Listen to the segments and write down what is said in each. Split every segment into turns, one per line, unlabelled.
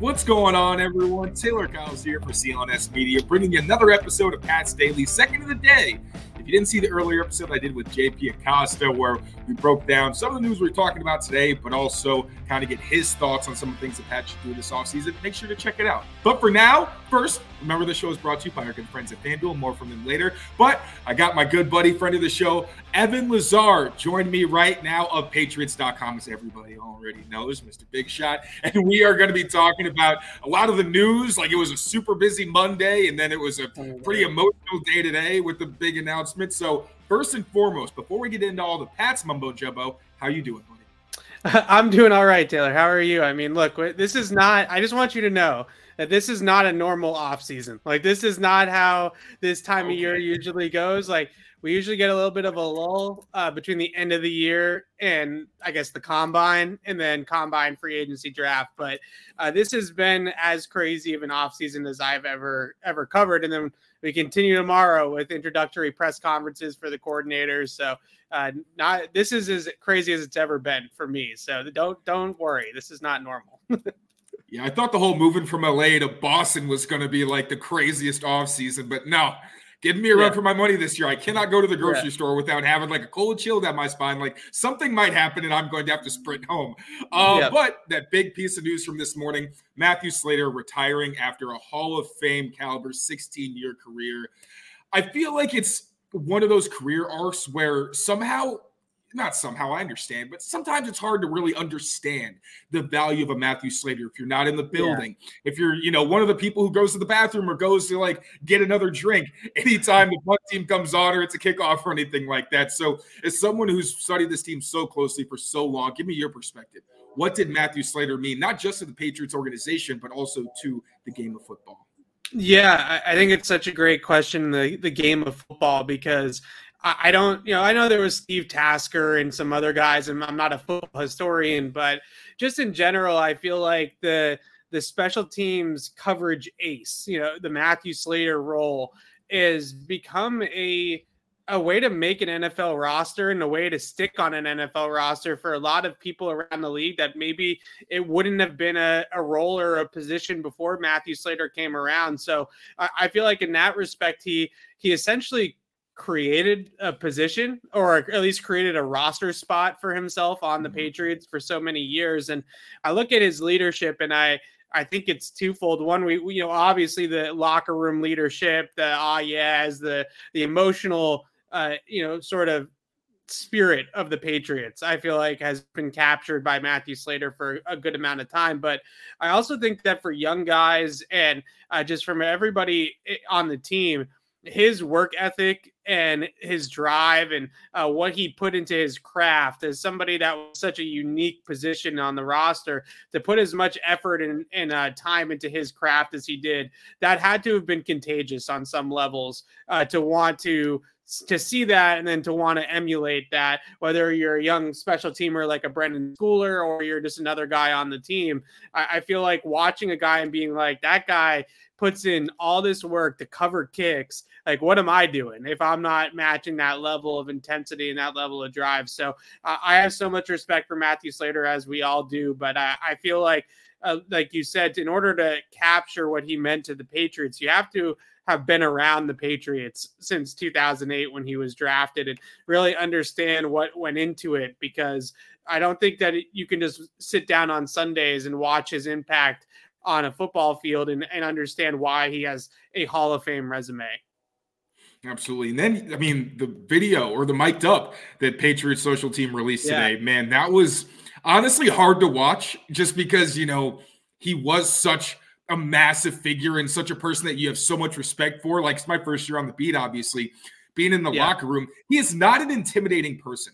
What's going on, everyone? Taylor Kyles here for CLNS Media, bringing you another episode of Pat's Daily, second of the day. If you didn't see the earlier episode I did with JP Acosta, where we broke down some of the news we are talking about today, but also kind of get his thoughts on some of the things that Pat should do this offseason, make sure to check it out. But for now, first, remember the show is brought to you by our good friends at FanDuel. More from them later. But I got my good buddy, friend of the show, Evan Lazar, join me right now of Patriots.com, as everybody already knows, Mr. Big Shot. And we are going to be talking about a lot of the news. Like it was a super busy Monday, and then it was a oh, pretty emotional day today with the big announcement announcement. So first and foremost, before we get into all the Pats mumbo jumbo, how you doing,
buddy? I'm doing all right, Taylor. How are you? I mean, look, this is not. I just want you to know that this is not a normal off season. Like this is not how this time okay. of year usually goes. Like we usually get a little bit of a lull uh, between the end of the year and I guess the combine and then combine free agency draft. But uh, this has been as crazy of an offseason as I've ever ever covered. And then we continue tomorrow with introductory press conferences for the coordinators. So uh, not this is as crazy as it's ever been for me. So don't don't worry, this is not normal.
yeah, I thought the whole moving from LA to Boston was going to be like the craziest offseason, but no, Give me a run yeah. for my money this year. I cannot go to the grocery yeah. store without having like a cold chill down my spine. Like something might happen and I'm going to have to sprint home. Uh, yeah. But that big piece of news from this morning Matthew Slater retiring after a Hall of Fame caliber 16 year career. I feel like it's one of those career arcs where somehow not somehow I understand, but sometimes it's hard to really understand the value of a Matthew Slater if you're not in the building. Yeah. If you're, you know, one of the people who goes to the bathroom or goes to like get another drink anytime the punt team comes on or it's a kickoff or anything like that. So, as someone who's studied this team so closely for so long, give me your perspective. What did Matthew Slater mean, not just to the Patriots organization, but also to the game of football?
Yeah, I think it's such a great question, the, the game of football, because I don't, you know, I know there was Steve Tasker and some other guys, and I'm not a football historian, but just in general, I feel like the the special teams coverage ace, you know, the Matthew Slater role is become a a way to make an NFL roster and a way to stick on an NFL roster for a lot of people around the league that maybe it wouldn't have been a, a role or a position before Matthew Slater came around. So I, I feel like in that respect, he he essentially created a position or at least created a roster spot for himself on the mm-hmm. Patriots for so many years. And I look at his leadership and I I think it's twofold. One, we, we you know obviously the locker room leadership, the ah yes, the the emotional uh, you know sort of spirit of the Patriots, I feel like has been captured by Matthew Slater for a good amount of time. But I also think that for young guys and uh, just from everybody eh, on the team, his work ethic and his drive and uh, what he put into his craft as somebody that was such a unique position on the roster to put as much effort and, and uh, time into his craft as he did that had to have been contagious on some levels uh, to want to to see that and then to want to emulate that, whether you're a young special teamer like a Brenden Schooler or you're just another guy on the team, I, I, feel like watching a guy and being like, that guy puts in all this work to cover kicks. Like, what am I doing if I'm not matching that level of intensity and that level of drive? So uh, I have so much respect for Matthew Slater, as we all do, but I, I feel like uh, like you said, in order to capture what he meant to the Patriots, you have to have been around the Patriots since 2008 when he was drafted and really understand what went into it because I don't think that you can just sit down on Sundays and watch his impact on a football field and, and understand why he has a Hall of Fame resume.
Absolutely. And then, I mean, the video or the mic'd up that Patriots social team released yeah. today, man, that was honestly hard to watch just because, you know, he was such a massive figure and such a person that you have so much respect for. Like it's my first year on the beat, obviously, being in the yeah. locker room. He is not an intimidating person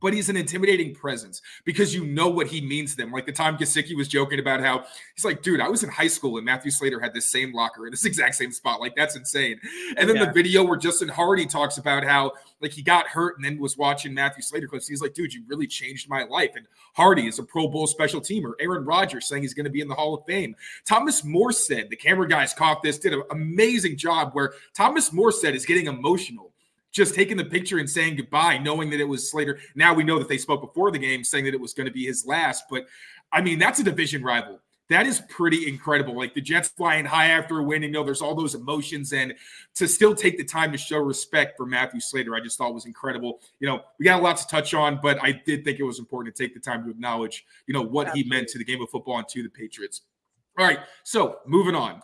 but he's an intimidating presence because you know what he means to them. Like the time Gesicki was joking about how he's like, dude, I was in high school and Matthew Slater had this same locker in this exact same spot. Like that's insane. And then yeah. the video where Justin Hardy talks about how like he got hurt and then was watching Matthew Slater clips. He's like, dude, you really changed my life. And Hardy is a Pro Bowl special teamer. Aaron Rodgers saying he's going to be in the Hall of Fame. Thomas Morstead, the camera guys caught this, did an amazing job where Thomas Morstead is getting emotional just taking the picture and saying goodbye, knowing that it was Slater. Now we know that they spoke before the game, saying that it was going to be his last. But I mean, that's a division rival. That is pretty incredible. Like the Jets flying high after a win, you know, there's all those emotions, and to still take the time to show respect for Matthew Slater, I just thought was incredible. You know, we got a lot to touch on, but I did think it was important to take the time to acknowledge, you know, what Absolutely. he meant to the game of football and to the Patriots. All right, so moving on.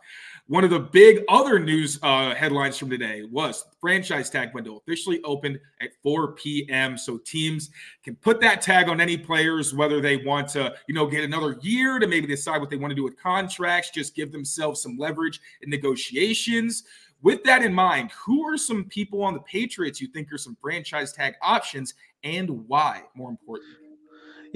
One of the big other news uh, headlines from today was franchise tag window officially opened at 4 p.m. So teams can put that tag on any players, whether they want to, you know, get another year to maybe decide what they want to do with contracts, just give themselves some leverage in negotiations. With that in mind, who are some people on the Patriots you think are some franchise tag options and why, more importantly?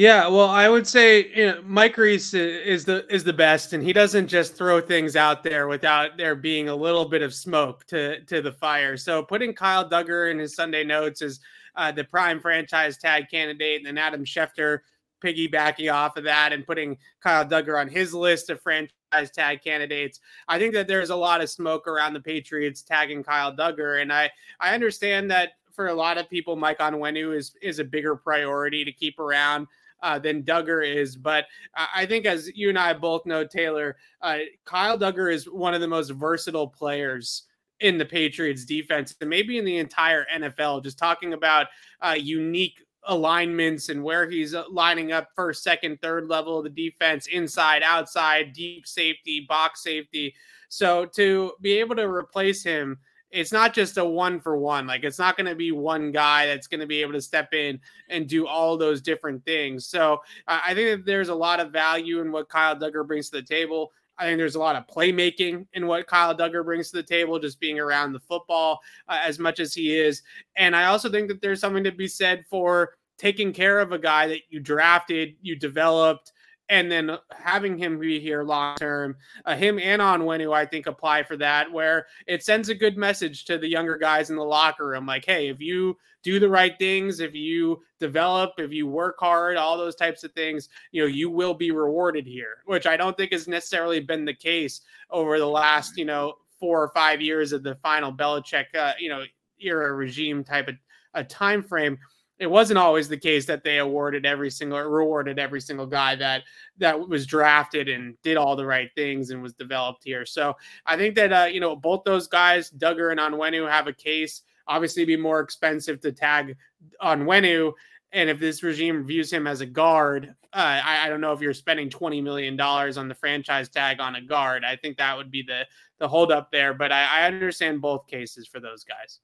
Yeah, well, I would say you know, Mike Reiss is the is the best, and he doesn't just throw things out there without there being a little bit of smoke to to the fire. So putting Kyle Dugger in his Sunday notes as uh, the prime franchise tag candidate, and then Adam Schefter piggybacking off of that and putting Kyle Dugger on his list of franchise tag candidates. I think that there's a lot of smoke around the Patriots tagging Kyle Dugger, and I I understand that for a lot of people, Mike Onwenu is is a bigger priority to keep around uh, than Dugger is. But I think, as you and I both know, Taylor, uh, Kyle Dugger is one of the most versatile players in the Patriots defense and maybe in the entire NFL. Just talking about uh, unique alignments and where he's uh, lining up first, second, third level of the defense, inside, outside, deep safety, box safety. So to be able to replace him it's not just a one for one. Like it's not going to be one guy that's going to be able to step in and do all those different things. So I think that there's a lot of value in what Kyle Dugger brings to the table. I think there's a lot of playmaking in what Kyle Dugger brings to the table, just being around the football uh, as much as he is. And I also think that there's something to be said for taking care of a guy that you drafted, you developed, and then having him be here long term, uh, him and Onwenu, I think apply for that, where it sends a good message to the younger guys in the locker room, like, hey, if you do the right things, if you develop, if you work hard, all those types of things, you know, you will be rewarded here, which I don't think has necessarily been the case over the last, you know, four or five years of the final Belichick, uh, you know, era regime type of a time frame it wasn't always the case that they awarded every single rewarded every single guy that that was drafted and did all the right things and was developed here. So I think that uh, you know both those guys, Dugger and Onwenu, have a case. Obviously, be more expensive to tag Onwenu, and if this regime views him as a guard, uh, I, I, don't know if you're spending twenty million dollars on the franchise tag on a guard. I think that would be the the holdup there. But I, I understand both cases for those guys.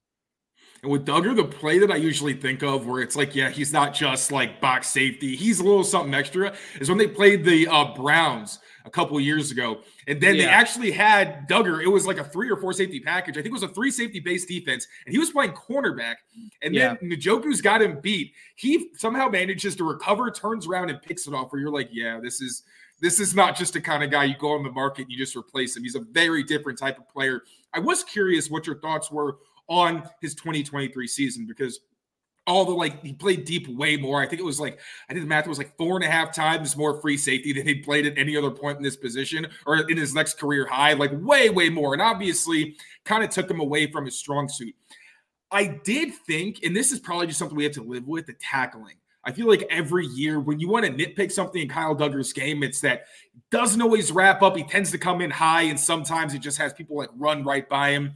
And with Dugger, the play that I usually think of where it's like, yeah, he's not just like box safety, he's a little something extra, is when they played the uh, Browns a couple years ago. And then yeah. they actually had Dugger. It was like a three or four safety package. I think it was a three safety based defense, and he was playing cornerback. And yeah. then Njoku's got him beat. He somehow manages to recover, turns around, and picks it off. Where you're like, yeah, this is this is not just a kind of guy you go on the market and you just replace him. He's a very different type of player. I was curious what your thoughts were on his 2023 season because all the like he played deep way more. I think it was like I think the math was like four and a half times more free safety than he played at any other point in this position or in his next career high, like way, way more. And obviously kind of took him away from his strong suit. I did think, and this is probably just something we have to live with, the tackling. I feel like every year when you want to nitpick something in Kyle Dugger's game, it's that doesn't always wrap up. He tends to come in high, and sometimes he just has people like run right by him.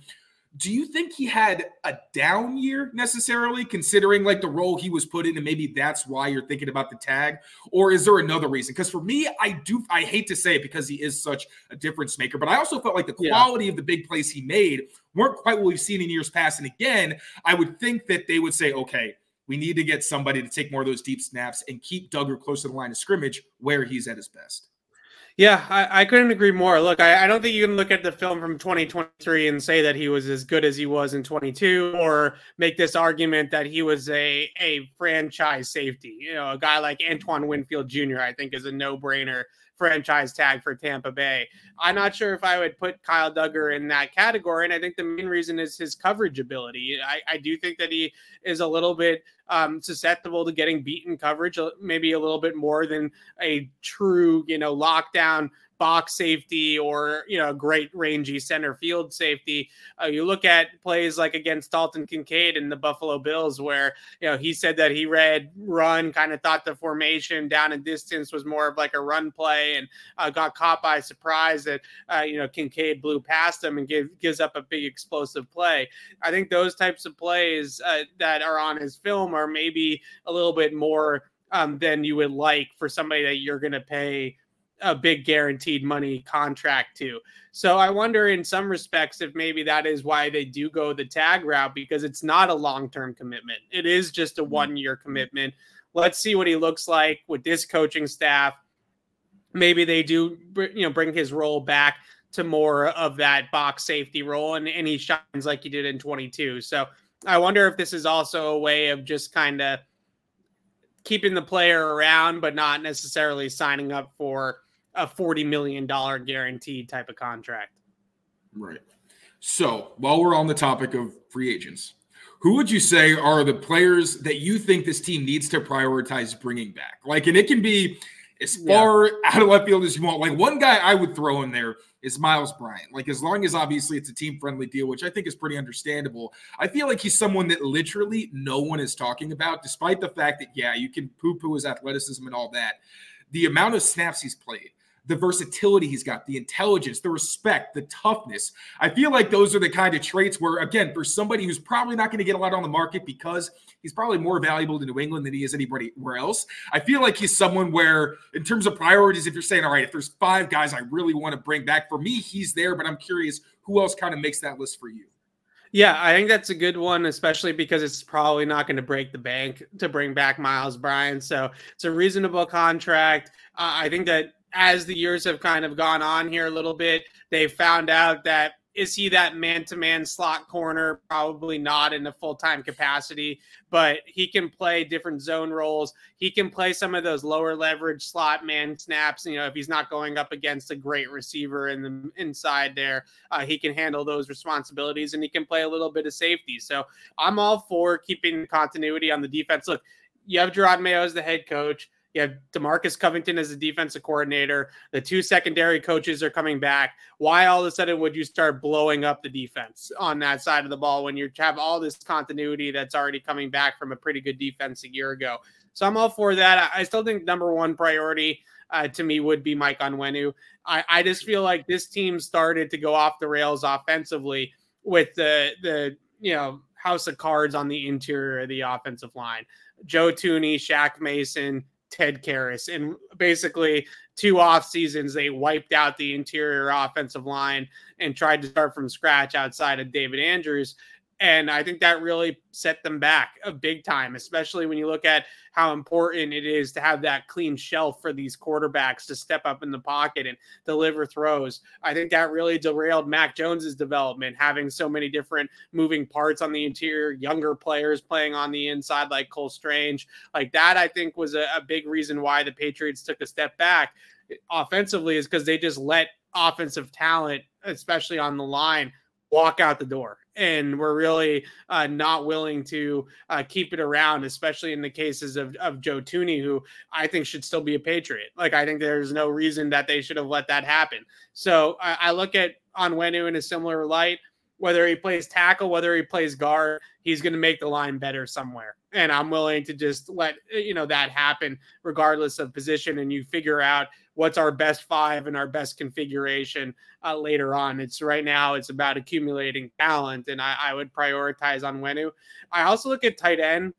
Do you think he had a down year necessarily, considering like the role he was put in, and maybe that's why you're thinking about the tag? Or is there another reason? Because for me, I do I hate to say it because he is such a difference maker, but I also felt like the quality yeah. of the big plays he made weren't quite what we've seen in years past. And again, I would think that they would say, okay, we need to get somebody to take more of those deep snaps and keep Dugger close to the line of scrimmage where he's at his best.
Yeah, I, I, couldn't agree more. Look, I, I, don't think you can look at the film from 2023 and say that he was as good as he was in 22, or make this argument that he was a a franchise safety. You know, a guy like Antoine Winfield Jr. I think is a no brainer franchise tag for Tampa Bay. I'm not sure if I would put Kyle Dugger in that category. And I think the main reason is his coverage ability. I, I do think that he is a little bit um, susceptible to getting beaten coverage, uh, maybe a little bit more than a true, you know, lockdown box safety or you know great rangy center field safety. Uh, you look at plays like against Dalton Kincaid and the Buffalo Bills, where you know he said that he read run, kind of thought the formation down and distance was more of like a run play, and uh, got caught by surprise that uh, you know Kincaid blew past him and give, gives up a big explosive play. I think those types of plays uh, that are on his film maybe a little bit more. Um, than you would like for somebody that you're going to pay a big guaranteed money contract to. So I wonder in some respects if maybe that is why they do go the tag route because it's not a long-term commitment. It is just a mm-hmm. one-year commitment. Let's see what he looks like with this coaching staff. Maybe they do you know bring his role back to more of that box safety role and, and he shines like he did in 22. So I wonder if this is also a way of just kind of keeping the player around but not necessarily signing up for a $40 million guaranteed type of contract.
Right. So while we're on the topic of free agents, who would you say are the players that you think this team needs to prioritize bringing back? Like, and it can be as far yeah. out of left field as you want. Like, one guy I would throw in there is Miles Bryant. Like, as long as obviously it's a team friendly deal, which I think is pretty understandable, I feel like he's someone that literally no one is talking about, despite the fact that, yeah, you can poo poo his athleticism and all that. The amount of snaps he's played, the versatility he's got, the intelligence, the respect, the toughness. I feel like those are the kind of traits where, again, for somebody who's probably not going to get a lot on the market because he's probably more valuable to New England than he is anywhere else. I feel like he's someone where, in terms of priorities, if you're saying, all right, if there's five guys I really want to bring back, for me, he's there, but I'm curious who else kind of makes that list for you?
Yeah, I think that's a good one, especially because it's probably not going to break the bank to bring back Miles Bryant. So it's a reasonable contract. Uh, I think that as the years have kind of gone on here a little bit, they found out that is he that man to man slot corner? Probably not in a full time capacity, but he can play different zone roles. He can play some of those lower leverage slot man snaps. You know, if he's not going up against a great receiver in the inside there, uh, he can handle those responsibilities and he can play a little bit of safety. So I'm all for keeping continuity on the defense. Look, you have Jerod Mayo as the head coach. You have Demarcus Covington as the defensive coordinator. The two secondary coaches are coming back. Why all of a sudden would you start blowing up the defense on that side of the ball when you have all this continuity that's already coming back from a pretty good defense a year ago? So I'm all for that. I still think number one priority uh, to me would be Mike Onwenu. I, I just feel like this team started to go off the rails offensively with the the you know house of cards on the interior of the offensive line. Joe Thuney, Shaq Mason, Ted Karras. And basically, two off seasons, they wiped out the interior offensive line and tried to start from scratch outside of David Andrews. And I think that really set them back a big time, especially when you look at how important it is to have that clean shelf for these quarterbacks to step up in the pocket and deliver throws. I think that really derailed Mac Jones's development, having so many different moving parts on the interior, younger players playing on the inside like Cole Strange. Like that, I think was a, a big reason why the Patriots took a step back offensively, is because they just let offensive talent, especially on the line, walk out the door and we're really uh, not willing to uh, keep it around, especially in the cases of, of Joe Thuney, who I think should still be a Patriot. Like, I think there's no reason that they should have let that happen. So I, I look at Onwenu in a similar light. whether he plays tackle, whether he plays guard, he's going to make the line better somewhere. And I'm willing to just let you know that happen regardless of position and you figure out what's our best five and our best configuration uh, later on. It's right now it's about accumulating talent and I, I would prioritize Onwenu. I also look at tight end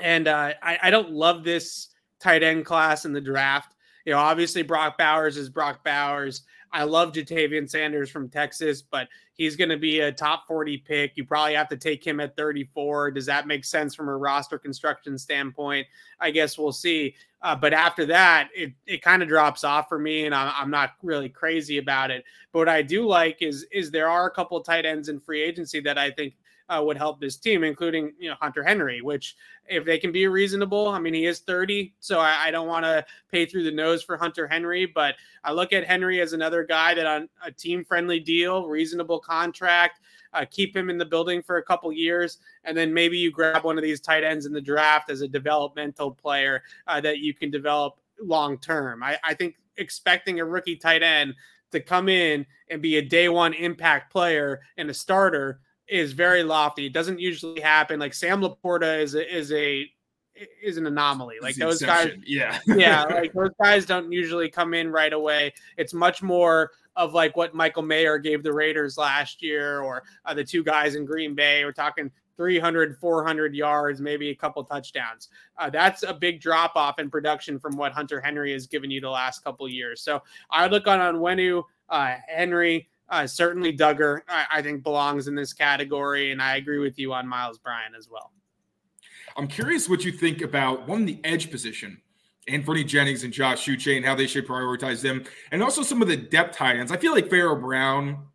and uh, I, I don't love this tight end class in the draft. You know, obviously Brock Bowers is Brock Bowers. I love Ja'Tavion Sanders from Texas, but he's going to be a top 40 pick. You probably have to take him at 34. Does that make sense from a roster construction standpoint? I guess we'll see. Uh, but after that, it, it kind of drops off for me, and I'm, I'm not really crazy about it. But what I do like is is there are a couple tight ends in free agency that I think uh, would help this team, including you know Hunter Henry. Which, if they can be reasonable, I mean he is 30, so I, I don't want to pay through the nose for Hunter Henry, but I look at Henry as another guy that on a team friendly deal, reasonable contract. Uh, keep him in the building for a couple years, and then maybe you grab one of these tight ends in the draft as a developmental player uh, that you can develop long term. I, I think expecting a rookie tight end to come in and be a day one impact player and a starter is very lofty. It doesn't usually happen. Like Sam LaPorta is a, is a is an anomaly. Like those guys,
yeah,
yeah, like those guys don't usually come in right away. It's much more of like what Michael Mayer gave the Raiders last year, or uh, the two guys in Green Bay. We're talking 300, 400 yards, maybe a couple touchdowns. Uh, that's a big drop off in production from what Hunter Henry has given you the last couple years. So I look on Onwenu, uh, Henry. Uh, certainly, Dugger, I, I, think, belongs in this category. And I agree with you on Miles Bryant as well.
I'm curious what you think about one, the edge position, Anfernee Jennings and Josh Uche, and how they should prioritize them. And also some of the depth tight ends. I feel like Pharaoh Brown,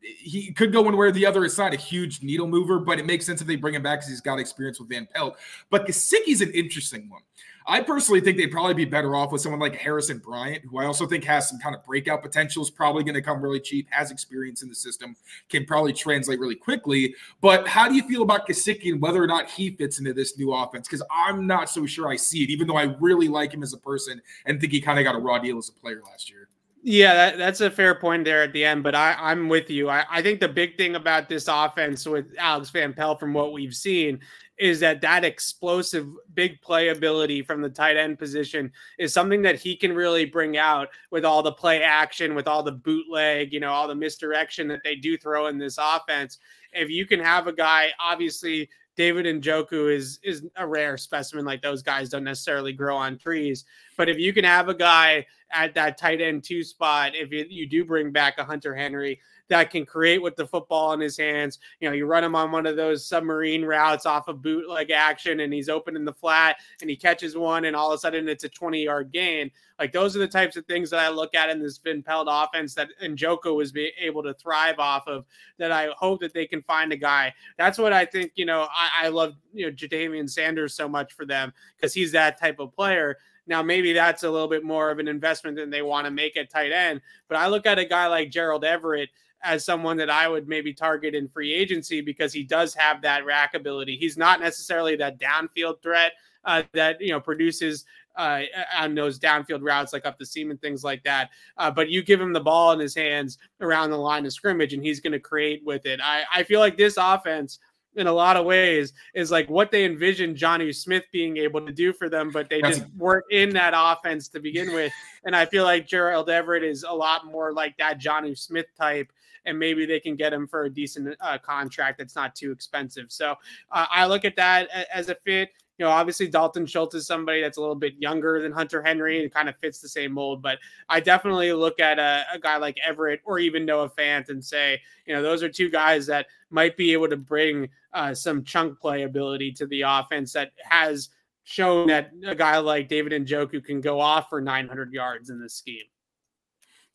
he could go one way or the other. It's not a huge needle mover, but it makes sense if they bring him back because he's got experience with Van Pelt. But Gesicki's an interesting one. I personally think they'd probably be better off with someone like Harrison Bryant, who I also think has some kind of breakout potential, is probably going to come really cheap, has experience in the system, can probably translate really quickly. But how do you feel about Gesicki and whether or not he fits into this new offense? Because I'm not so sure I see it, even though I really like him as a person and think he kind of got a raw deal as a player last year.
Yeah, that, that's a fair point there at the end, but I, I'm with you. I, I think the big thing about this offense with Alex Van Pelt, from what we've seen, is that that explosive big playability from the tight end position is something that he can really bring out with all the play action, with all the bootleg, you know, all the misdirection that they do throw in this offense. If you can have a guy, obviously David Njoku is is a rare specimen. Like those guys don't necessarily grow on trees. But if you can have a guy at that tight end two spot, if you, you do bring back a Hunter Henry that can create with the football in his hands. You know, you run him on one of those submarine routes off of bootleg action and he's open in the flat and he catches one and all of a sudden it's a 20 yard gain. Like those are the types of things that I look at in this Van Pelt offense that Njoku was able to thrive off of that I hope that they can find a guy. That's what I think, you know, I, I love, you know, Ja'Tavion Sanders so much for them because he's that type of player. Now, maybe that's a little bit more of an investment than they want to make at tight end. But I look at a guy like Gerald Everett as someone that I would maybe target in free agency because he does have that rack ability. He's not necessarily that downfield threat uh, that you know produces uh, on those downfield routes like up the seam and things like that. Uh, but you give him the ball in his hands around the line of scrimmage, and he's going to create with it. I, I feel like this offense. In a lot of ways, is like what they envisioned Jonnu Smith being able to do for them, but they just weren't in that offense to begin with. And I feel like Gerald Everett is a lot more like that Jonnu Smith type and maybe they can get him for a decent uh, contract that's not too expensive. So uh, I look at that as a fit. You know, obviously Dalton Schultz is somebody that's a little bit younger than Hunter Henry and kind of fits the same mold. But I definitely look at a, a guy like Everett or even Noah Fant and say, you know, those are two guys that might be able to bring uh, some chunk playability to the offense that has shown that a guy like David and Njoku can go off for 900 yards in this scheme.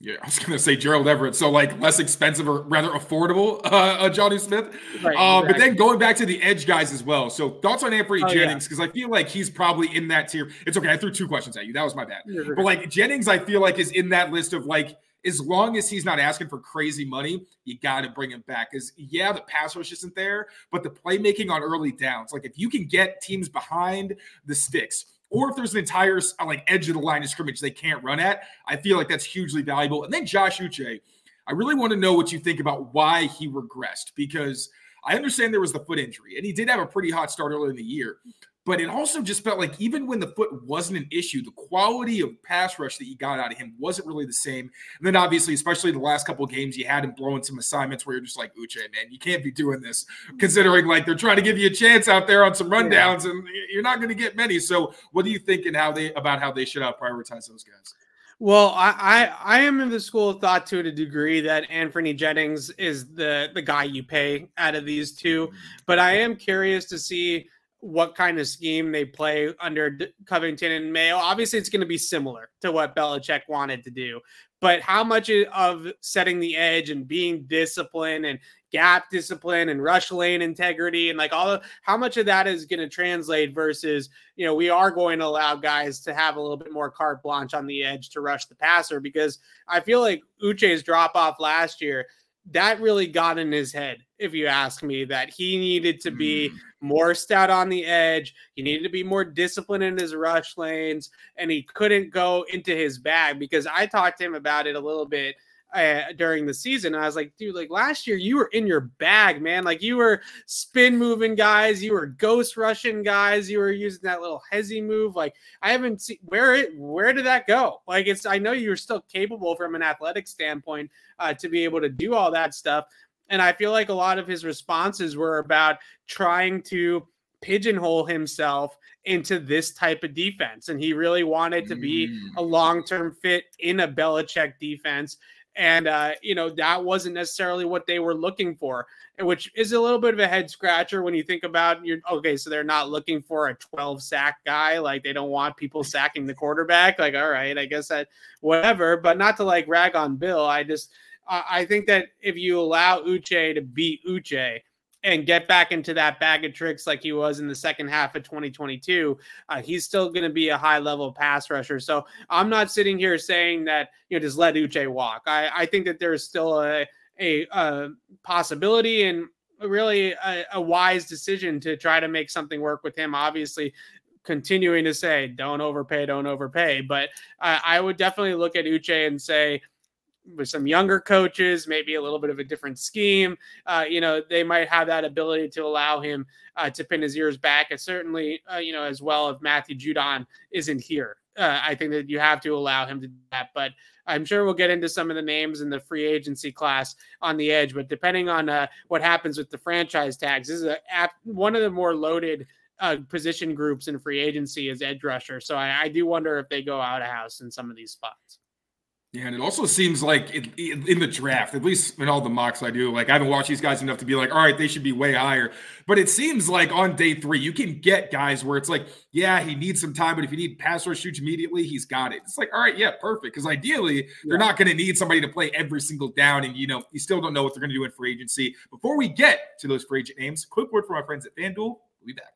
Yeah, I was gonna say Gerald Everett, so like less expensive or rather affordable, uh, uh Jonnu Smith. Right, uh, exactly. But then going back to the edge guys as well. So thoughts on Anfernee oh, Jennings because yeah. I feel like he's probably in that tier. It's okay. I threw two questions at you. That was my bad. But like Jennings, I feel like is in that list of like as long as he's not asking for crazy money, you got to bring him back. Because yeah, the pass rush isn't there, but the playmaking on early downs, like if you can get teams behind the sticks or if there's an entire like edge of the line of scrimmage they can't run at, I feel like that's hugely valuable. And then Josh Uche, I really want to know what you think about why he regressed because I understand there was the foot injury and he did have a pretty hot start early in the year. But it also just felt like even when the foot wasn't an issue, the quality of pass rush that you got out of him wasn't really the same. And then obviously, especially the last couple games, you had him blowing some assignments where you're just like, Uche, man, you can't be doing this, considering like they're trying to give you a chance out there on some rundowns, yeah. and you're not going to get many. So, what do you think and how they about how they should uh, prioritize those guys?
Well, I, I I am in the school of thought to a degree that Anfernee Jennings is the the guy you pay out of these two, but I am curious to see what kind of scheme they play under Covington and Mayo. Obviously, it's going to be similar to what Belichick wanted to do, but how much of setting the edge and being disciplined and gap discipline and rush lane integrity and like all of how much of that is going to translate versus you know we are going to allow guys to have a little bit more carte blanche on the edge to rush the passer because I feel like Uche's drop off last year that really got in his head, if you ask me, that he needed to be mm. more stout on the edge. He needed to be more disciplined in his rush lanes, and he couldn't go into his bag because I talked to him about it a little bit uh, during the season. I was like, dude, like last year you were in your bag, man. Like you were spin moving guys, you were ghost rushing guys, you were using that little hezzy move. Like I haven't seen where it where did that go? Like it's I know you're still capable from an athletic standpoint uh, to be able to do all that stuff. And I feel like a lot of his responses were about trying to pigeonhole himself into this type of defense. And he really wanted to be a mm. long term fit in a Belichick defense. And, uh, you know, that wasn't necessarily what they were looking for, which is a little bit of a head scratcher when you think about your, okay, so they're not looking for a 12 sack guy. Like they don't want people sacking the quarterback. Like, all right, I guess that whatever, but not to like rag on Bill. I just, I think that if you allow Uche to beat Uche, and get back into that bag of tricks like he was in the second half of 2022, uh, he's still going to be a high level pass rusher. So I'm not sitting here saying that you know just let Uche walk. I, I think that there's still a, a, a possibility and really a, a wise decision to try to make something work with him. Obviously, continuing to say don't overpay, don't overpay. But uh, I would definitely look at Uche and say with some younger coaches, maybe a little bit of a different scheme, uh, you know, they might have that ability to allow him uh, to pin his ears back. And certainly, uh, you know, as well if Matthew Judon isn't here, uh, I think that you have to allow him to do that. But I'm sure we'll get into some of the names in the free agency class on the edge. But depending on uh, what happens with the franchise tags, this is a, one of the more loaded uh, position groups in free agency is edge rusher. So I, I do wonder if they go out of house in some of these spots.
Yeah, and it also seems like it, in the draft, at least in all the mocks I do, like I haven't watched these guys enough to be like, all right, they should be way higher. But it seems like on day three, you can get guys where it's like, yeah, he needs some time, but if you need pass rush shoots immediately, he's got it. It's like, all right, yeah, perfect. Because ideally, yeah. they're not going to need somebody to play every single down, and you know, you still don't know what they're going to do in free agency. Before we get to those free agent names, quick word from my friends at FanDuel. We'll be back.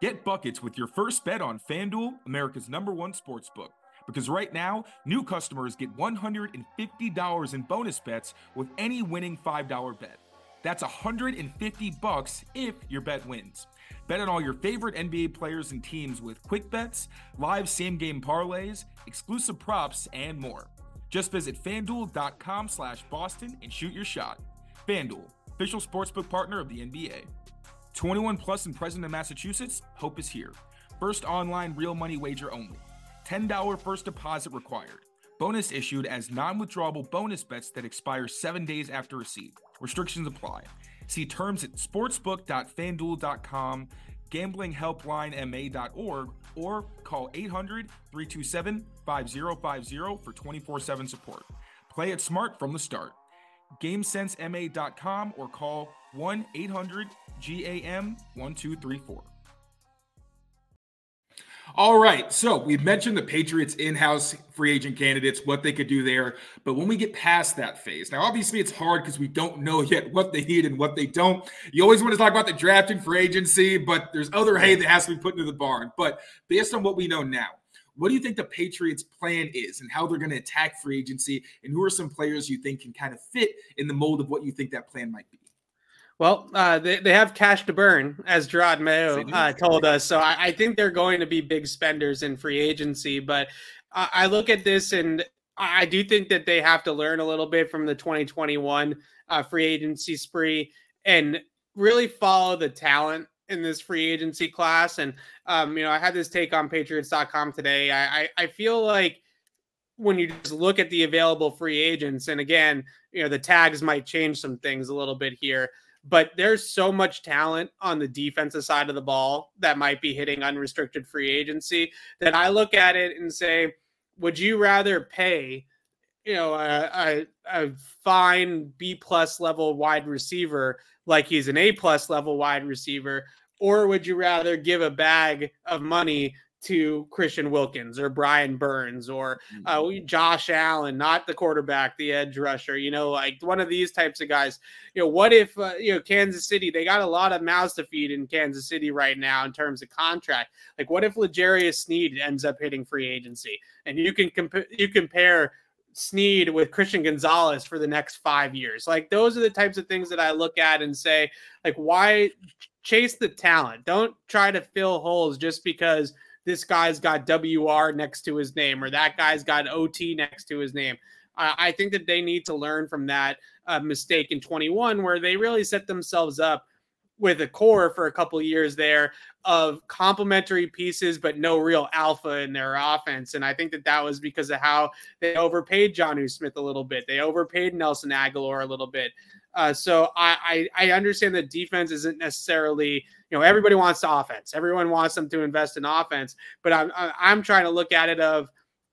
Get buckets with your first bet on FanDuel, America's number one sports book. Because right now, new customers get $150 in bonus bets with any winning $5 bet. That's 150 bucks if your bet wins. Bet on all your favorite NBA players and teams with quick bets, live same game parlays, exclusive props, and more. Just visit fanduel.com slash Boston and shoot your shot. FanDuel, official sportsbook partner of the NBA. 21 plus and present in Massachusetts, Hope is here. First online real money wager only. $10 first deposit required. Bonus issued as non withdrawable bonus bets that expire seven days after receipt. Restrictions apply. See terms at sportsbook.fanduel.com, gamblinghelplinema.org, or call 800 327 5050 for 24 7 support. Play it smart from the start. GameSenseMA.com or call 1 800 GAM 1234. All right. So we've mentioned the Patriots in-house free agent candidates, what they could do there. But when we get past that phase, now obviously it's hard because we don't know yet what they need and what they don't. You always want to talk about the draft and free agency, but there's other hay that has to be put into the barn. But based on what we know now, what do you think the Patriots' plan is and how they're going to attack free agency? And who are some players you think can kind of fit in the mold of what you think that plan might be?
Well, uh, they, they have cash to burn, as Jerod Mayo uh, told us. So I, I, think they're going to be big spenders in free agency. But I, I look at this and I do think that they have to learn a little bit from the 2021 uh, free agency spree and really follow the talent in this free agency class. And um, you know, I had this take on Patriots.com today. I, I, I feel like when you just look at the available free agents, and again, you know, the tags might change some things a little bit here, but there's so much talent on the defensive side of the ball that might be hitting unrestricted free agency that I look at it and say, would you rather pay, you know, a, a, a fine B plus level wide receiver like he's an A plus level wide receiver, or would you rather give a bag of money to Christian Wilkins or Brian Burns or uh, mm-hmm. Josh Allen, not the quarterback, the edge rusher, you know, like one of these types of guys. You know, what if, uh, you know, Kansas City, they got a lot of mouths to feed in Kansas City right now in terms of contract. Like, what if L'Jarius Sneed ends up hitting free agency and you can comp- you compare Sneed with Christian Gonzalez for the next five years? Like, those are the types of things that I look at and say, like, why chase the talent? Don't try to fill holes just because this guy's got WR next to his name or that guy's got OT next to his name. I think that they need to learn from that uh, mistake in 21 where they really set themselves up with a core for a couple years there of complementary pieces, but no real alpha in their offense. And I think that that was because of how they overpaid Jonnu Smith a little bit. They overpaid Nelson Agholor a little bit. Uh, so I, I, I understand that defense isn't necessarily you know everybody wants offense. Everyone wants them to invest in offense, but I'm I'm trying to look at it of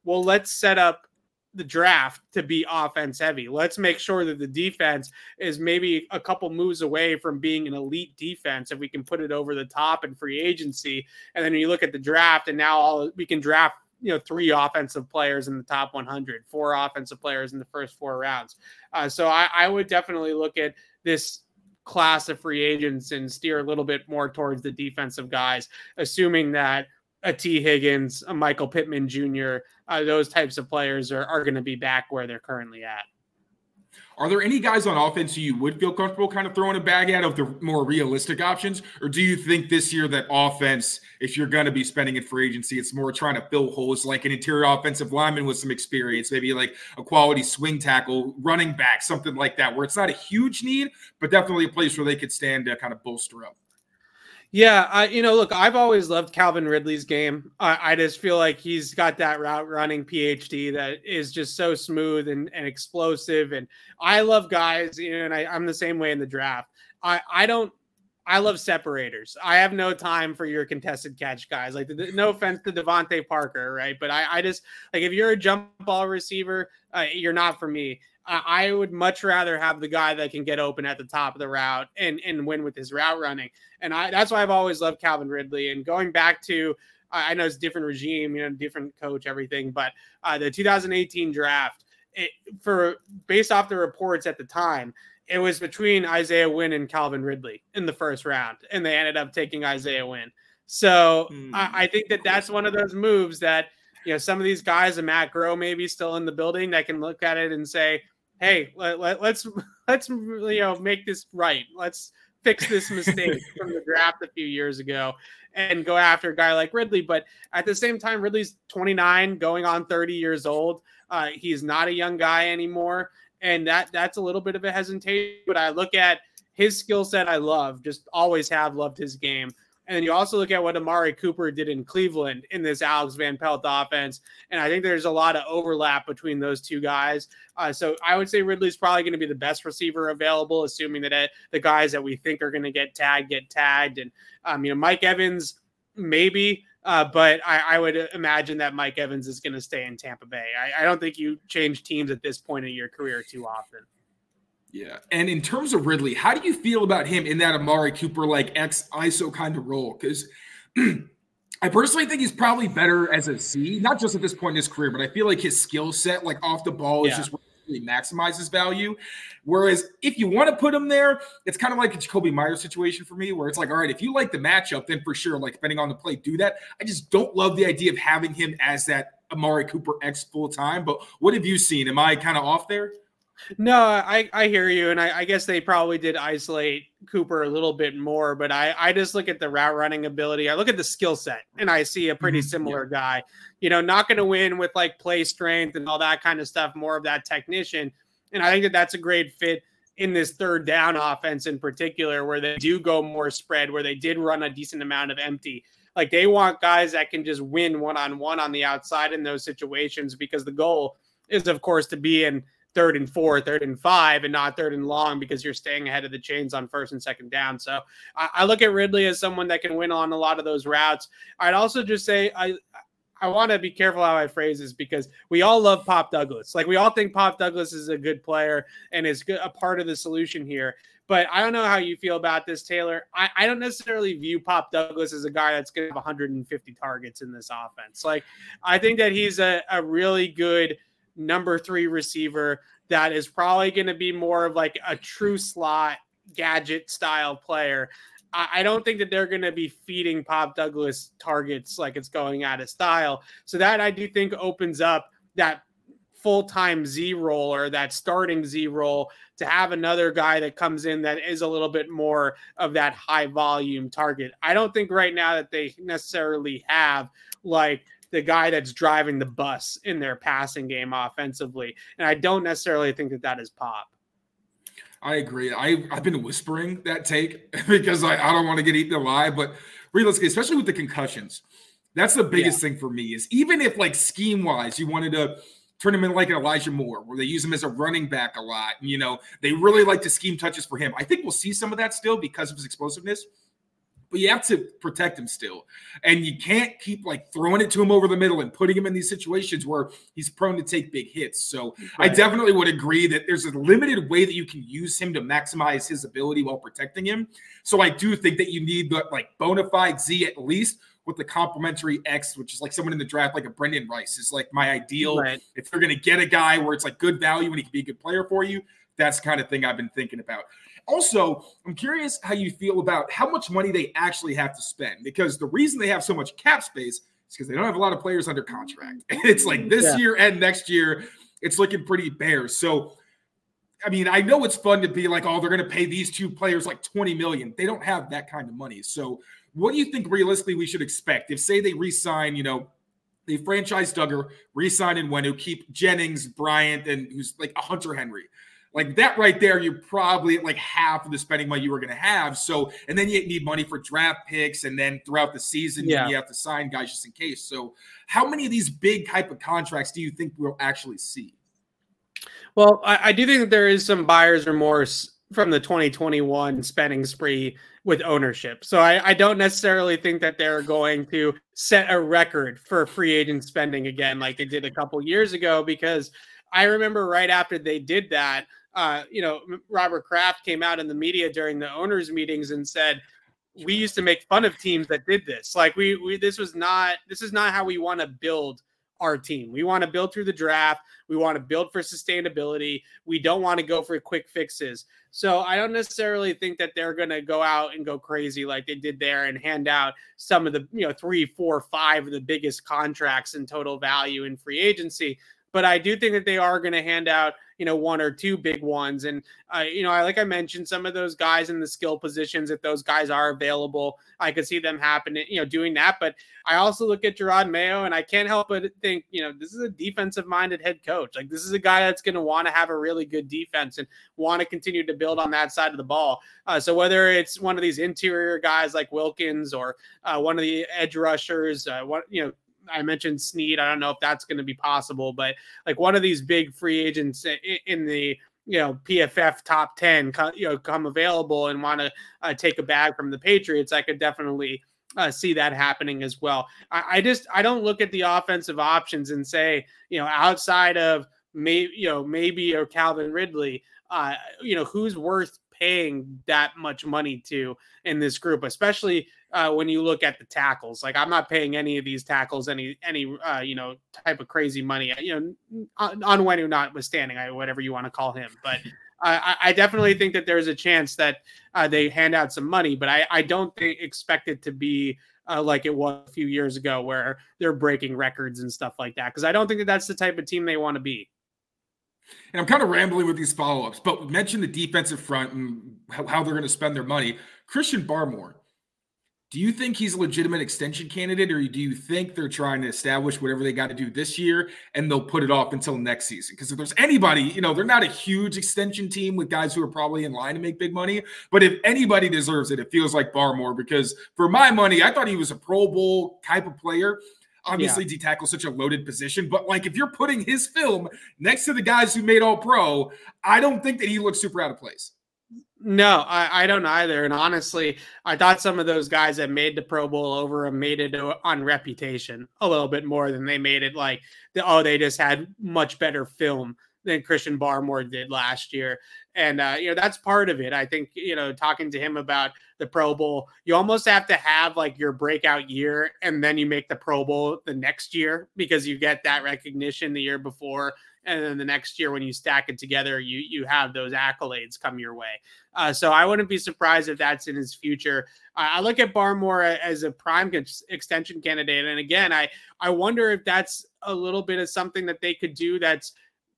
well, let's set up the draft to be offense heavy. Let's make sure that the defense is maybe a couple moves away from being an elite defense if we can put it over the top in free agency. And then you look at the draft, and now all we can draft you know three offensive players in the top 100 four offensive players in the first four rounds uh, so I, I, would definitely look at this class of free agents and steer a little bit more towards the defensive guys assuming that a Tee Higgins, a Michael Pittman Jr., uh, those types of players are, are going to be back where they're currently at.
Are there any guys on offense who you would feel comfortable kind of throwing a bag at of the more realistic options? Or do you think this year that offense, if you're going to be spending it for agency, it's more trying to fill holes like an interior offensive lineman with some experience, maybe like a quality swing tackle, running back, something like that, where it's not a huge need, but definitely a place where they could stand to kind of bolster up?
Yeah, I, you know, look, I've always loved Calvin Ridley's game. I, I, just feel like he's got that route running PhD that is just so smooth and, and explosive. And I love guys, you know, and I, I'm the same way in the draft. I, I don't, I love separators. I have no time for your contested catch guys. Like, no offense to DeVante Parker, right? But I, I just like if you're a jump ball receiver, uh, you're not for me. I would much rather have the guy that can get open at the top of the route and and win with his route running. And I, that's why I've always loved Calvin Ridley. And going back to, I know it's a different regime, you know, different coach, everything, but uh, the 2018 draft, it, for based off the reports at the time, it was between Isaiah Wynn and Calvin Ridley in the first round, and they ended up taking Isaiah Wynn. So mm, I, I think that that's one of those moves that you know some of these guys, and Matt Groh maybe still in the building, that can look at it and say, hey, let, let, let's let's you know make this right. Let's fix this mistake from the draft a few years ago and go after a guy like Ridley. But at the same time, Ridley's 29, going on 30 years old. Uh, he's not a young guy anymore, and that that's a little bit of a hesitation. But I look at his skill set. I love, just always have loved his game. And then you also look at what Amari Cooper did in Cleveland in this Alex Van Pelt offense. And I think there's a lot of overlap between those two guys. Uh, so I would say Ridley's probably going to be the best receiver available, assuming that the guys that we think are going to get tagged get tagged. And, um, you know, Mike Evans, maybe. Uh, but I, I, would imagine that Mike Evans is going to stay in Tampa Bay. I, I don't think you change teams at this point in your career too often.
Yeah. And in terms of Ridley, how do you feel about him in that Amari Cooper like ex ISO kind of role? Because I personally think he's probably better as a Z, not just at this point in his career, but I feel like his skill set, like off the ball, yeah. is just really maximizes value. Whereas if you want to put him there, it's kind of like a Jakobi Meyers situation for me, where it's like, all right, if you like the matchup, then for sure, like depending on the play, do that. I just don't love the idea of having him as that Amari Cooper X full time. But what have you seen? Am I kind of off there?
No, I, I hear you, and I, I, guess they probably did isolate Cooper a little bit more, but I, I just look at the route running ability. I look at the skill set, and I see a pretty mm-hmm. similar yeah. guy. You know, not going to win with like play strength and all that kind of stuff. More of that technician, and I think that that's a great fit in this third down offense in particular, where they do go more spread, where they did run a decent amount of empty. Like they want guys that can just win one on one on the outside in those situations because the goal is, of course, to be in third and four, third and five, and not third and long because you're staying ahead of the chains on first and second down. So I, I look at Ridley as someone that can win on a lot of those routes. I'd also just say I I want to be careful how I phrase this because we all love Pop Douglas. Like we all think Pop Douglas is a good player and is a part of the solution here. But I don't know how you feel about this, Taylor. I, I don't necessarily view Pop Douglas as a guy that's going to have 150 targets in this offense. Like I think that he's a, a really good – number three receiver that is probably going to be more of like a true slot gadget style player. I don't think that they're going to be feeding Pop Douglas targets like it's going out of style. So that I do think opens up that full time Z role or that starting Z role to have another guy that comes in that is a little bit more of that high volume target. I don't think right now that they necessarily have like the guy that's driving the bus in their passing game offensively. And I don't necessarily think that that is Pop.
I agree. I, I've been whispering that take because I, I don't want to get eaten alive, but realistically, especially with the concussions, that's the biggest yeah. thing for me is even if like scheme wise, you wanted to turn him in like an Elijah Moore, where they use him as a running back a lot. You know, they really like to scheme touches for him. I think we'll see some of that still because of his explosiveness but you have to protect him still. And you can't keep like throwing it to him over the middle and putting him in these situations where he's prone to take big hits. So right. I definitely would agree that there's a limited way that you can use him to maximize his ability while protecting him. So I do think that you need the like bona fide Z at least with the complementary X, which is like someone in the draft, like a Brendan Rice, is like my ideal. Right. If you're going to get a guy where it's like good value and he can be a good player for you, that's the kind of thing I've been thinking about. Also, I'm curious how you feel about how much money they actually have to spend because the reason they have so much cap space is because they don't have a lot of players under contract. it's like this yeah. year and next year, it's looking pretty bare. So, I mean, I know it's fun to be like, oh, they're going to pay these two players like 20 million. They don't have that kind of money. So, what do you think realistically we should expect if, say, they re-sign, you know, they franchise Dugger, re-sign Onwenu, keep Jennings, Bryant, and who's like a Hunter Henry like that right there, you're probably at like half of the spending money you were going to have. So, and then you need money for draft picks, and then throughout the season, yeah. you have to sign guys just in case. So, how many of these big type of contracts do you think we'll actually see?
Well, I, I do think that there is some buyer's remorse from the 2021 spending spree with ownership. So I, I, don't necessarily think that they're going to set a record for free agent spending again, like they did a couple years ago, because I remember right after they did that, uh, you know, Robert Kraft came out in the media during the owners' meetings and said, "We used to make fun of teams that did this. Like we, we this was not this is not how we want to build." our team. We want to build through the draft. We want to build for sustainability. We don't want to go for quick fixes. So I don't necessarily think that they're going to go out and go crazy like they did there and hand out some of the, you know, three, four, five of the biggest contracts in total value in free agency but I do think that they are going to hand out, you know, one or two big ones. And, uh, you know, I, like I mentioned, some of those guys in the skill positions, if those guys are available, I could see them happening, you know, doing that. But I also look at Jerod Mayo and I can't help but think, you know, this is a defensive minded head coach. Like, this is a guy that's going to want to have a really good defense and want to continue to build on that side of the ball. Uh, so whether it's one of these interior guys like Wilkins or uh, one of the edge rushers, uh, what, you know, I mentioned Sneed. I don't know if that's going to be possible, but like one of these big free agents in the you know PFF top ten, you know, come available and want to uh, take a bag from the Patriots, I could definitely uh, see that happening as well. I, I, just I don't look at the offensive options and say you know outside of maybe you know maybe or Calvin Ridley, uh, you know who's worth paying that much money to in this group, especially uh, when you look at the tackles. Like I'm not paying any of these tackles any any uh, you know type of crazy money. You know, on, on Onwenu notwithstanding, I, whatever you want to call him, but. I, I, definitely think that there's a chance that uh, they hand out some money, but I, I don't think, expect it to be uh, like it was a few years ago where they're breaking records and stuff like that. Because I don't think that that's the type of team they want to be.
And I'm kind of rambling with these follow ups, but we mentioned the defensive front and how they're going to spend their money. Christian Barmore, do you think he's a legitimate extension candidate, or do you think they're trying to establish whatever they got to do this year and they'll put it off until next season? Because if there's anybody, you know, they're not a huge extension team with guys who are probably in line to make big money. But if anybody deserves it, it feels like Barmore. Because for my money, I thought he was a Pro Bowl type of player. Obviously, yeah. D tackle such a loaded position, but like if you're putting his film next to the guys who made All Pro, I don't think that he looks super out of place.
No, I, I don't either. And honestly, I thought some of those guys that made the Pro Bowl over him made it uh, on reputation a little bit more than they made it like, the, oh, they just had much better film than Christian Barmore did last year. And, uh, you know, that's part of it. I think, you know, talking to him about the Pro Bowl, you almost have to have like your breakout year and then you make the Pro Bowl the next year because you get that recognition the year before and then the next year when you stack it together you you have those accolades come your way uh, so i wouldn't be surprised if that's in his future uh, i look at barmore as a prime extension candidate and again i i wonder if that's a little bit of something that they could do that's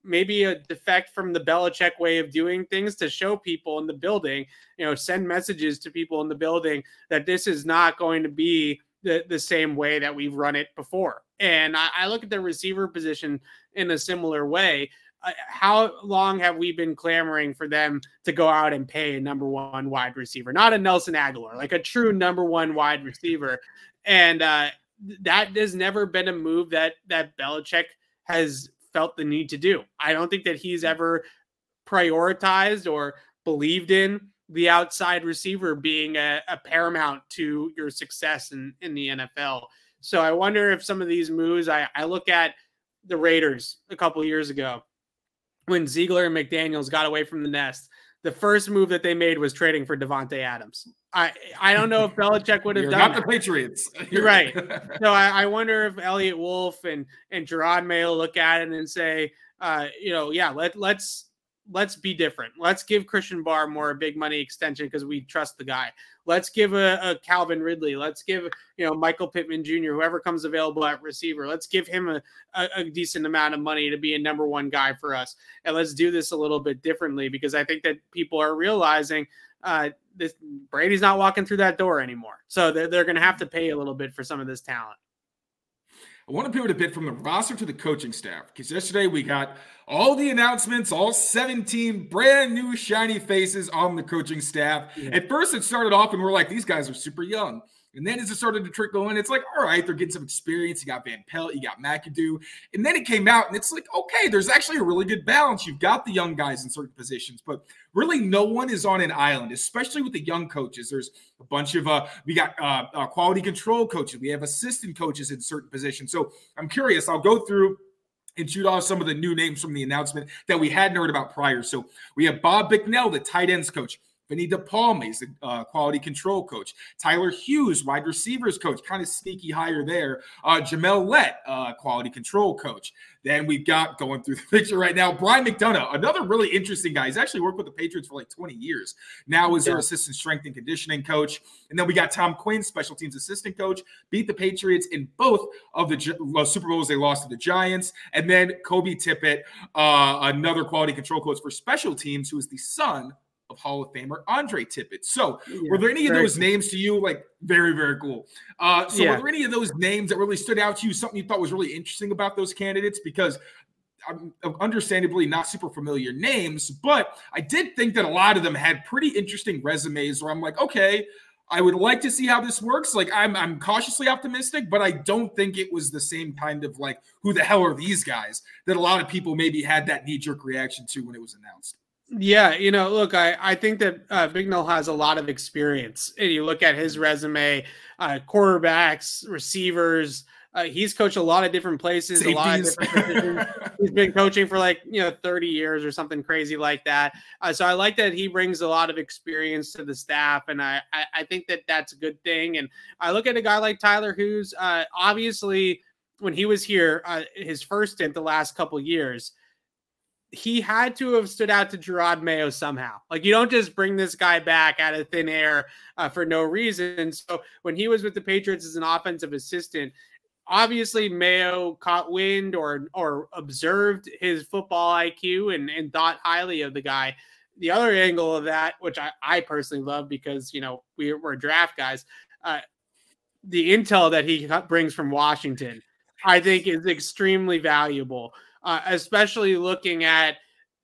maybe a defect from the Belichick way of doing things to show people in the building, you know, send messages to people in the building that this is not going to be the, the same way that we've run it before. And I, I look at the receiver position in a similar way. Uh, how long have we been clamoring for them to go out and pay a number one wide receiver, not a Nelson Agholor, like a true number one wide receiver? And uh, that has never been a move that that Belichick has felt the need to do. I don't think that he's ever prioritized or believed in the outside receiver being a, a, paramount to your success in, in the NFL. So I wonder if some of these moves, I, I look at the Raiders a couple years ago when Ziegler and McDaniels got away from the nest. The first move that they made was trading for Davante Adams. I I don't know if Belichick would have done. It.
Not
that.
the Patriots.
You're right. so I, I, wonder if Eliot Wolf and and Jerod Mayo look at it and say, uh, you know, yeah, let let's let's be different. Let's give Christian Barmore a big money extension because we trust the guy. Let's give a, a, Calvin Ridley. Let's give you know Michael Pittman Jr. Whoever comes available at receiver. Let's give him a, a, a, decent amount of money to be a number one guy for us. And let's do this a little bit differently because I think that people are realizing uh, this Brady's not walking through that door anymore. So they're, they're going to have to pay a little bit for some of this talent.
I want to pivot a bit from the roster to the coaching staff because yesterday we got all the announcements, all 17 brand new shiny faces on the coaching staff. Yeah. At first, it started off and we're like, these guys are super young. And then as it started to trickle in, it's like, all right, they're getting some experience. You got Van Pelt, you got McAdoo. And then it came out and it's like, okay, there's actually a really good balance. You've got the young guys in certain positions, but really no one is on an island, especially with the young coaches. There's a bunch of, uh, we got uh, uh, quality control coaches, we have assistant coaches in certain positions. So I'm curious, I'll go through and shoot off some of the new names from the announcement that we hadn't heard about prior. So we have Bob Bicknell, the tight ends coach. Vinny DePalma is the uh, quality control coach. Tyler Hughes, wide receivers coach, kind of sneaky higher there. Uh, Jamel Lett, uh, quality control coach. Then we've got going through the picture right now, Brian McDonough, another really interesting guy. He's actually worked with the Patriots for like 20 years. Now is yeah. their assistant strength and conditioning coach. And then we got Tom Quinn, special teams assistant coach, beat the Patriots in both of the uh, Super Bowls they lost to the Giants. And then Kobe Tippett, uh, another quality control coach for special teams, who is the son of Hall of Famer Andre Tippett. So, yeah, were there any of those cool. names to you? Like, very, very cool. Uh, so, yeah. were there any of those names that really stood out to you? Something you thought was really interesting about those candidates? Because I'm understandably not super familiar names, but I did think that a lot of them had pretty interesting resumes where I'm like, okay, I would like to see how this works. Like I'm I'm cautiously optimistic, but I don't think it was the same kind of like who the hell are these guys that a lot of people maybe had that knee jerk reaction to when it was announced.
Yeah, you know, look, I, I think that uh, Bicknell has a lot of experience. And you look at his resume, uh, quarterbacks, receivers. Uh, he's coached a lot of different places, Safeties. a lot of different positions. he's been coaching for like you know 30 years or something crazy like that. Uh, so I like that he brings a lot of experience to the staff, and I, I, I think that that's a good thing. And I look at a guy like Tyler, who's uh, obviously when he was here, uh, his first stint the last couple years he had to have stood out to Jerod Mayo somehow. Like you don't just bring this guy back out of thin air uh, for no reason. So when he was with the Patriots as an offensive assistant, obviously Mayo caught wind or or observed his football IQ and, and thought highly of the guy. The other angle of that, which I, I personally love because you know we, we're draft guys, uh, the intel that he brings from Washington, I think is extremely valuable, uh, especially looking at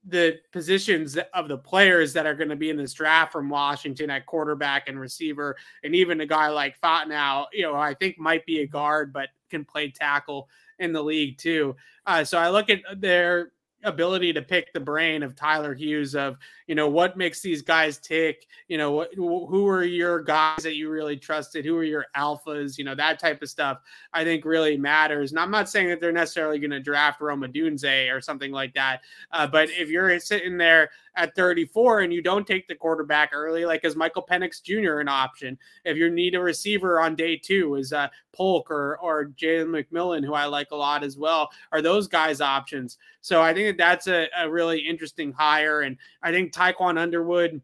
the positions of the players that are going to be in this draft from Washington at quarterback and receiver, and even a guy like Fautanu, you know, I think might be a guard, but can play tackle in the league too. Uh, so I look at their ability to pick the brain of Tyler Hughes of, you know, what makes these guys tick, you know, who are your guys that you really trusted, who are your alphas, you know, that type of stuff I think really matters. And I'm not saying that they're necessarily going to draft Rome Odunze or something like that. Uh, but if you're sitting there at 34 and you don't take the quarterback early, like is Michael Penix Jr. an option? If you need a receiver on day two, is uh, Polk or or Jalen McMillan, who I like a lot as well, are those guys options? So I think that that's a, a really interesting hire, and I think Tiquan Underwood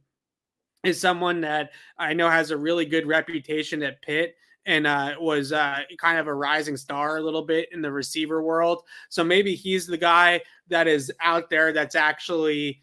is someone that I know has a really good reputation at Pitt and uh, was uh, kind of a rising star a little bit in the receiver world. So maybe he's the guy that is out there that's actually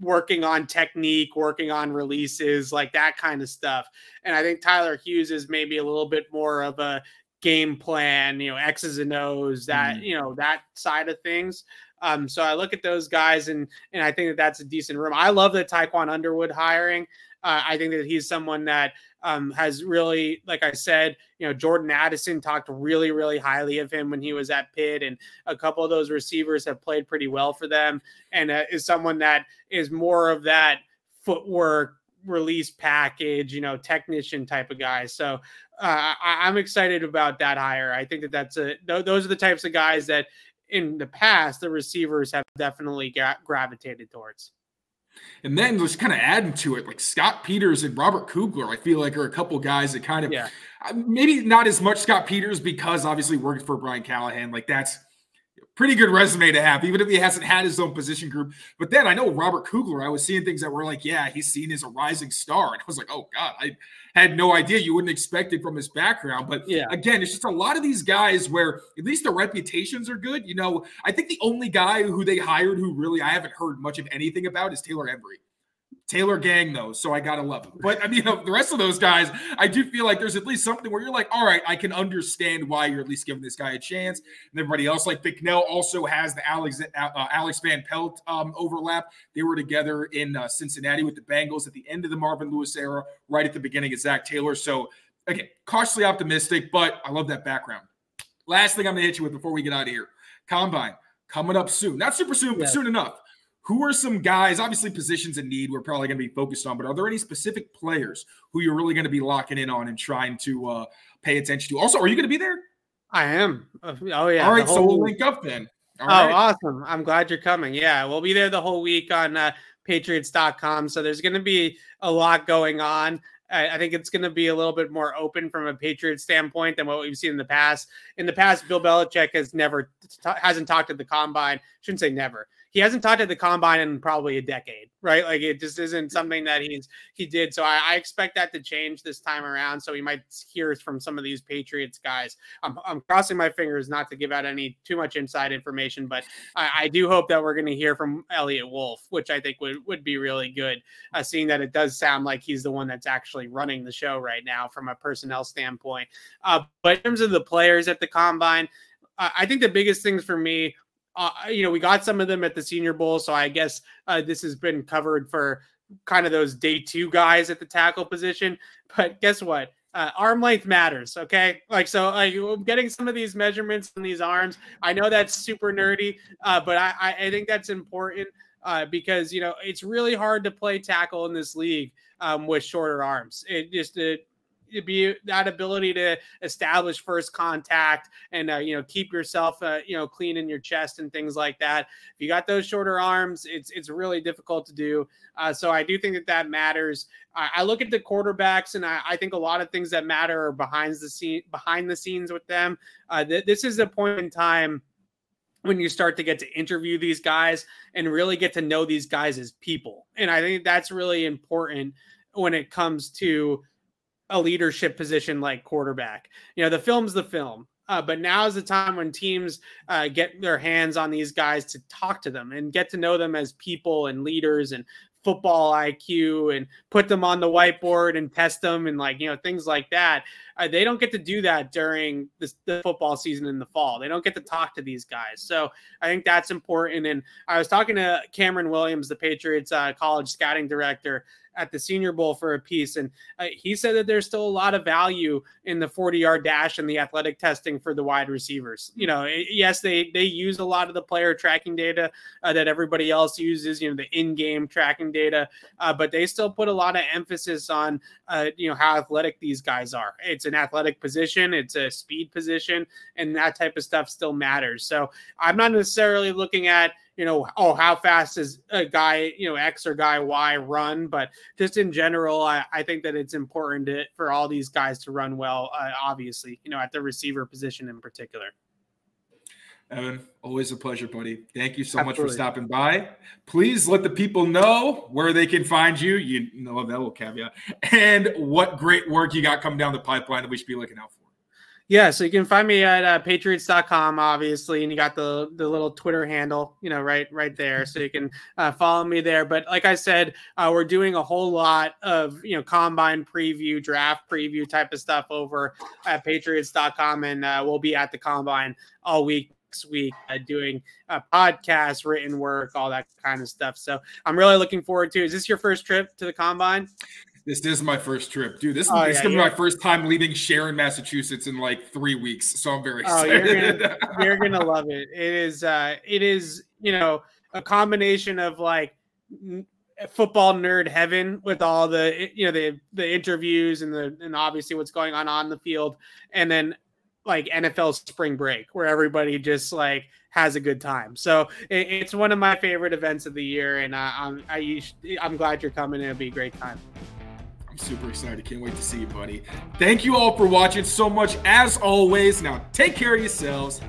working on technique, working on releases, like that kind of stuff. And I think Tyler Hughes is maybe a little bit more of a game plan, you know, X's and O's, that, mm-hmm. you know, that side of things. Um, so I look at those guys and and I think that that's a decent room. I love the Tiquan Underwood hiring. Uh, I think that he's someone that um, has really, like I said, you know, Jordan Addison talked really, really highly of him when he was at Pitt, and a couple of those receivers have played pretty well for them, and uh, is someone that is more of that footwork release package, you know, technician type of guy. So uh, I, am excited about that hire. I think that that's a th- those are the types of guys that in the past the receivers have definitely gra- gravitated towards.
And then just kind of adding to it, like Scott Peters and Robert Kugler, I feel like are a couple guys that kind of yeah. Maybe not as much Scott Peters because obviously working for Brian Callahan, like that's pretty good resume to have, even if he hasn't had his own position group. But then I know Robert Kugler, I was seeing things that were like, yeah, he's seen as a rising star. And I was like, oh God, I had no idea. You wouldn't expect it from his background. But yeah. again, it's just a lot of these guys where at least their reputations are good. You know, I think the only guy who they hired who really I haven't heard much of anything about is Taylor Embree. Taylor Gang, though, so I gotta love him. But I mean, the rest of those guys, I do feel like there's at least something where you're like, all right, I can understand why you're at least giving this guy a chance. And everybody else, like Bicknell, also has the Alex uh, Alex Van Pelt um, overlap. They were together in uh, Cincinnati with the Bengals at the end of the Marvin Lewis era, right at the beginning of Zac Taylor. So again, cautiously optimistic, but I love that background. Last thing I'm gonna hit you with before we get out of here: Combine coming up soon. Not super soon, but soon enough. Who are some guys, obviously positions in need we're probably going to be focused on, but are there any specific players who you're really going to be locking in on and trying to uh, pay attention to? Also, are you going to be there?
I am. Uh, oh, yeah.
All right. So we'll link up then.
All oh, right. awesome. I'm glad you're coming. Yeah. We'll be there the whole week on uh, patriots.com. So there's going to be a lot going on. I, think it's going to be a little bit more open from a Patriot standpoint than what we've seen in the past. In the past, Bill Belichick has never hasn't talked to the combine. Shouldn't say never he hasn't talked to the combine in probably a decade, right? Like it just isn't something that he's he did. So I, I, expect that to change this time around. So we might hear from some of these Patriots guys. I'm, I'm crossing my fingers not to give out any too much inside information, but I, I do hope that we're going to hear from Eliot Wolf, which I think would would be really good. Uh, seeing that it does sound like he's the one that's actually running the show right now from a personnel standpoint. Uh, but in terms of the players at the combine. I think the biggest things for me uh, you know, we got some of them at the Senior Bowl, so I guess uh, this has been covered for kind of those day two guys at the tackle position. But guess what? Uh, arm length matters. Okay, like so, like getting some of these measurements on these arms. I know that's super nerdy, uh, but I, I think that's important uh, because you know it's really hard to play tackle in this league um, with shorter arms. It just it, be that ability to establish first contact and uh, you know keep yourself uh, you know clean in your chest and things like that. If you got those shorter arms, it's it's really difficult to do. Uh, so I do think that that matters. I, I look at the quarterbacks, and I, I, think a lot of things that matter are behind the scene behind the scenes with them. Uh, th- this is a point in time when you start to get to interview these guys and really get to know these guys as people. And I think that's really important when it comes to a leadership position like quarterback. You know, the film's the film. Uh, but now is the time when teams uh, get their hands on these guys to talk to them and get to know them as people and leaders and football IQ and put them on the whiteboard and test them and like you know things like that. Uh, they don't get to do that during this, the football season in the fall. They don't get to talk to these guys. So I think that's important. And I was talking to Camren Williams, the Patriots uh, college scouting director, at the Senior Bowl for a piece, and uh, he said that there's still a lot of value in the 40 yard dash and the athletic testing for the wide receivers. You know, yes, they they use a lot of the player tracking data uh, that everybody else uses. You know, the in game tracking data, uh, but they still put a lot of emphasis on uh, you know how athletic these guys are. It's an athletic position, it's a speed position, and that type of stuff still matters. So I'm not necessarily looking at you know, oh, how fast does a guy, you know, X or guy Y run? But just in general, I, I think that it's important to, for all these guys to run well, uh, obviously, you know, at the receiver position in particular.
Evan, always a pleasure, buddy. Thank you so Absolutely. much for stopping by. Please let the people know where they can find you. You know that little caveat, and what great work you got coming down the pipeline that we should be looking out for.
Yeah, so you can find me at uh, patriots.com, obviously, and you got the the little Twitter handle, you know, right right there, so you can uh, follow me there. But like I said, uh, we're doing a whole lot of you know combine preview, draft preview type of stuff over at patriots.com, and uh, we'll be at the combine all week week uh, doing uh, podcasts, written work, all that kind of stuff. So I'm really looking forward to. Is this your first trip to the combine?
This is my first trip, dude. This, oh, this yeah, is gonna be my first time leaving Sharon, Massachusetts in like three weeks. So I'm very excited.
Oh, you're, gonna, you're gonna love it. It is uh it is, you know, a combination of like football nerd heaven with all the you know the the interviews and the and obviously what's going on on the field and then like NFL spring break where everybody just like has a good time. So it, it's one of my favorite events of the year, and I, I'm I, I'm glad you're coming. It'll be a great time
super excited. Can't wait to see you, buddy. Thank you all for watching so much as always. Now, take care of yourselves